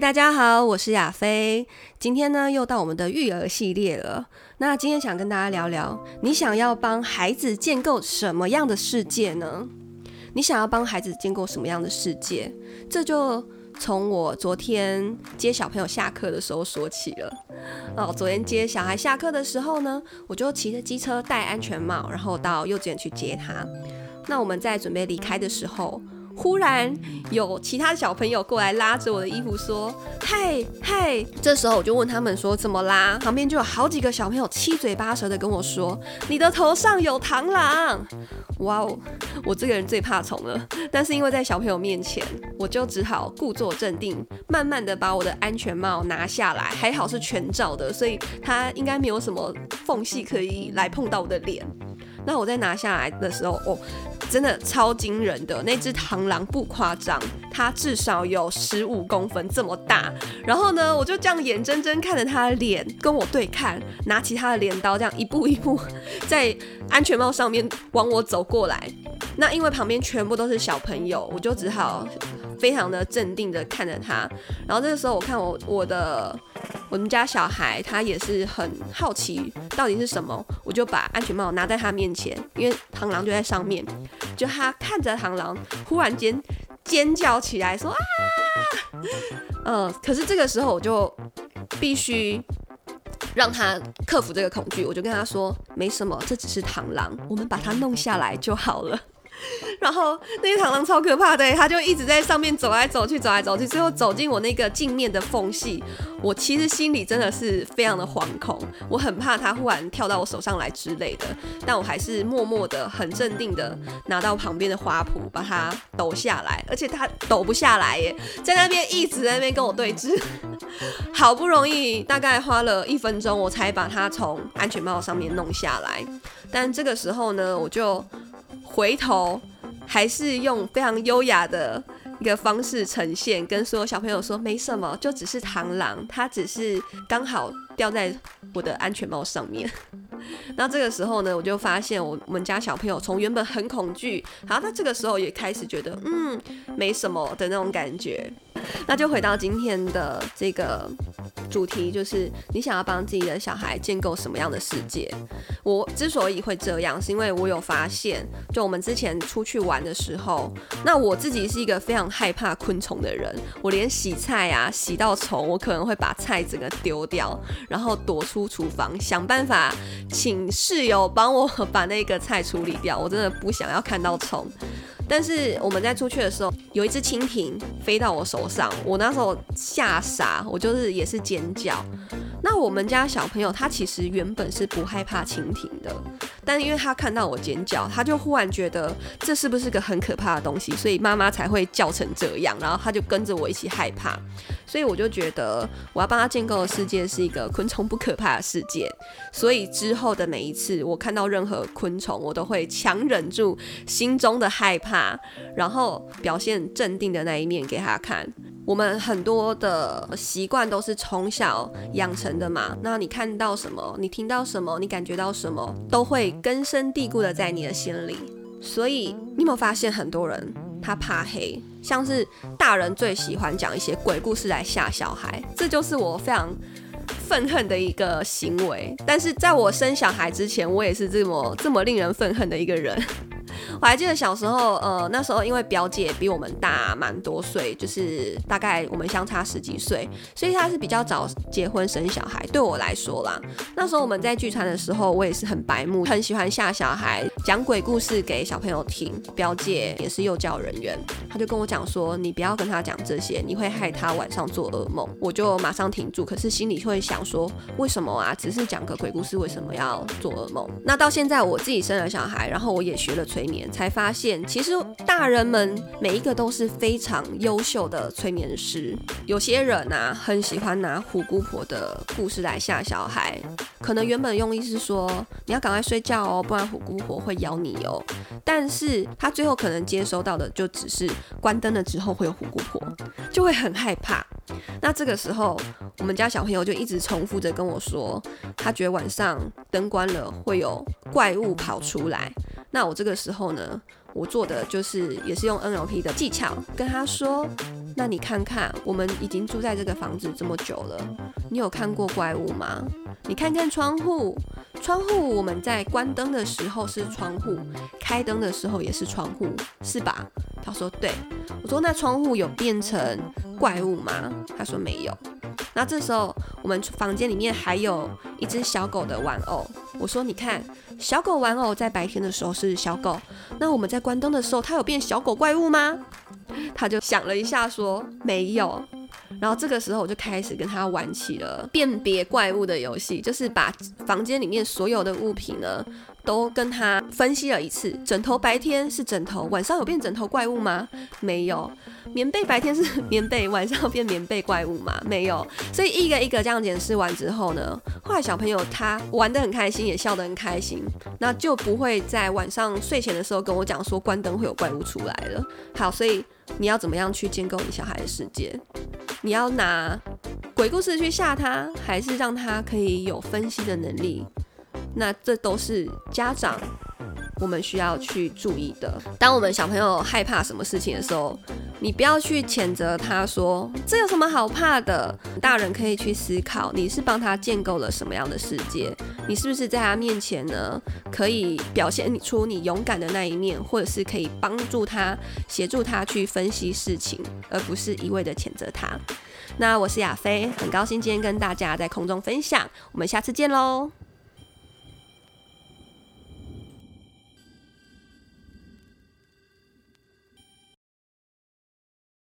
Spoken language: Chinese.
大家好，我是亚飞。今天呢，又到我们的育儿系列了。那今天想跟大家聊聊，你想要帮孩子建构什么样的世界呢？你想要帮孩子建构什么样的世界？这就从我昨天接小朋友下课的时候说起了。哦，昨天接小孩下课的时候呢，我就骑着机车，戴安全帽，然后到幼稚园去接他。那我们在准备离开的时候。忽然有其他小朋友过来拉着我的衣服说：“嗨嗨！”这时候我就问他们说：“怎么啦？”旁边就有好几个小朋友七嘴八舌的跟我说：“你的头上有螳螂！”哇哦，我这个人最怕虫了。但是因为在小朋友面前，我就只好故作镇定，慢慢的把我的安全帽拿下来。还好是全罩的，所以它应该没有什么缝隙可以来碰到我的脸。那我在拿下来的时候，哦。真的超惊人的那只螳螂不夸张，它至少有十五公分这么大。然后呢，我就这样眼睁睁看着它的脸跟我对看，拿起它的镰刀，这样一步一步在安全帽上面往我走过来。那因为旁边全部都是小朋友，我就只好非常的镇定的看着它。然后这个时候，我看我我的。我们家小孩他也是很好奇到底是什么，我就把安全帽拿在他面前，因为螳螂就在上面，就他看着螳螂，忽然间尖叫起来说啊，嗯，可是这个时候我就必须让他克服这个恐惧，我就跟他说没什么，这只是螳螂，我们把它弄下来就好了。然后那个螳螂超可怕的，它就一直在上面走来走去，走来走去，最后走进我那个镜面的缝隙。我其实心里真的是非常的惶恐，我很怕它忽然跳到我手上来之类的。但我还是默默的、很镇定的拿到旁边的花圃，把它抖下来。而且它抖不下来耶，在那边一直在那边跟我对峙。好不容易，大概花了一分钟，我才把它从安全帽上面弄下来。但这个时候呢，我就。回头还是用非常优雅的一个方式呈现，跟所有小朋友说没什么，就只是螳螂，它只是刚好掉在我的安全帽上面。那这个时候呢，我就发现我我们家小朋友从原本很恐惧，然后他这个时候也开始觉得嗯没什么的那种感觉。那就回到今天的这个。主题就是你想要帮自己的小孩建构什么样的世界？我之所以会这样，是因为我有发现，就我们之前出去玩的时候，那我自己是一个非常害怕昆虫的人，我连洗菜啊洗到虫，我可能会把菜整个丢掉，然后躲出厨房，想办法请室友帮我 把那个菜处理掉。我真的不想要看到虫。但是我们在出去的时候，有一只蜻蜓飞到我手上，我那时候吓傻，我就是也是尖叫。那我们家小朋友他其实原本是不害怕蜻蜓的，但因为他看到我尖叫，他就忽然觉得这是不是个很可怕的东西，所以妈妈才会叫成这样，然后他就跟着我一起害怕。所以我就觉得我要帮他建构的世界是一个昆虫不可怕的世界。所以之后的每一次我看到任何昆虫，我都会强忍住心中的害怕，然后表现镇定的那一面给他看。我们很多的习惯都是从小养成的嘛。那你看到什么，你听到什么，你感觉到什么，都会根深蒂固的在你的心里。所以你有没有发现很多人他怕黑？像是大人最喜欢讲一些鬼故事来吓小孩，这就是我非常愤恨的一个行为。但是在我生小孩之前，我也是这么这么令人愤恨的一个人。我还记得小时候，呃，那时候因为表姐比我们大蛮多岁，就是大概我们相差十几岁，所以她是比较早结婚生小孩。对我来说啦，那时候我们在聚餐的时候，我也是很白目，很喜欢吓小孩，讲鬼故事给小朋友听。表姐也是幼教人员，她就跟我讲说：“你不要跟她讲这些，你会害她晚上做噩梦。”我就马上停住，可是心里会想说：“为什么啊？只是讲个鬼故事，为什么要做噩梦？”那到现在我自己生了小孩，然后我也学了催眠。才发现，其实大人们每一个都是非常优秀的催眠师。有些人啊，很喜欢拿虎姑婆的故事来吓小孩，可能原本用意是说你要赶快睡觉哦，不然虎姑婆会咬你哦。但是他最后可能接收到的就只是关灯了之后会有虎姑婆，就会很害怕。那这个时候，我们家小朋友就一直重复着跟我说，他觉得晚上灯关了会有怪物跑出来。那我这个时候呢，我做的就是也是用 NLP 的技巧跟他说，那你看看，我们已经住在这个房子这么久了，你有看过怪物吗？你看看窗户，窗户我们在关灯的时候是窗户，开灯的时候也是窗户，是吧？他说对。我说那窗户有变成怪物吗？他说没有。那这时候我们房间里面还有一只小狗的玩偶。我说你看，小狗玩偶在白天的时候是小狗，那我们在关灯的时候，它有变小狗怪物吗？他就想了一下说没有。然后这个时候我就开始跟他玩起了辨别怪物的游戏，就是把房间里面所有的物品呢都跟他分析了一次。枕头白天是枕头，晚上有变枕头怪物吗？没有。棉被白天是棉被，晚上变棉被怪物吗？没有。所以一个一个这样检视完之后呢，后来小朋友他玩得很开心，也笑得很开心，那就不会在晚上睡前的时候跟我讲说关灯会有怪物出来了。好，所以你要怎么样去建构你小孩的世界？你要拿鬼故事去吓他，还是让他可以有分析的能力？那这都是家长我们需要去注意的。当我们小朋友害怕什么事情的时候，你不要去谴责他说这有什么好怕的。大人可以去思考，你是帮他建构了什么样的世界？你是不是在他面前呢，可以表现出你勇敢的那一面，或者是可以帮助他、协助他去分析事情，而不是一味的谴责他？那我是亚飞，很高兴今天跟大家在空中分享，我们下次见喽。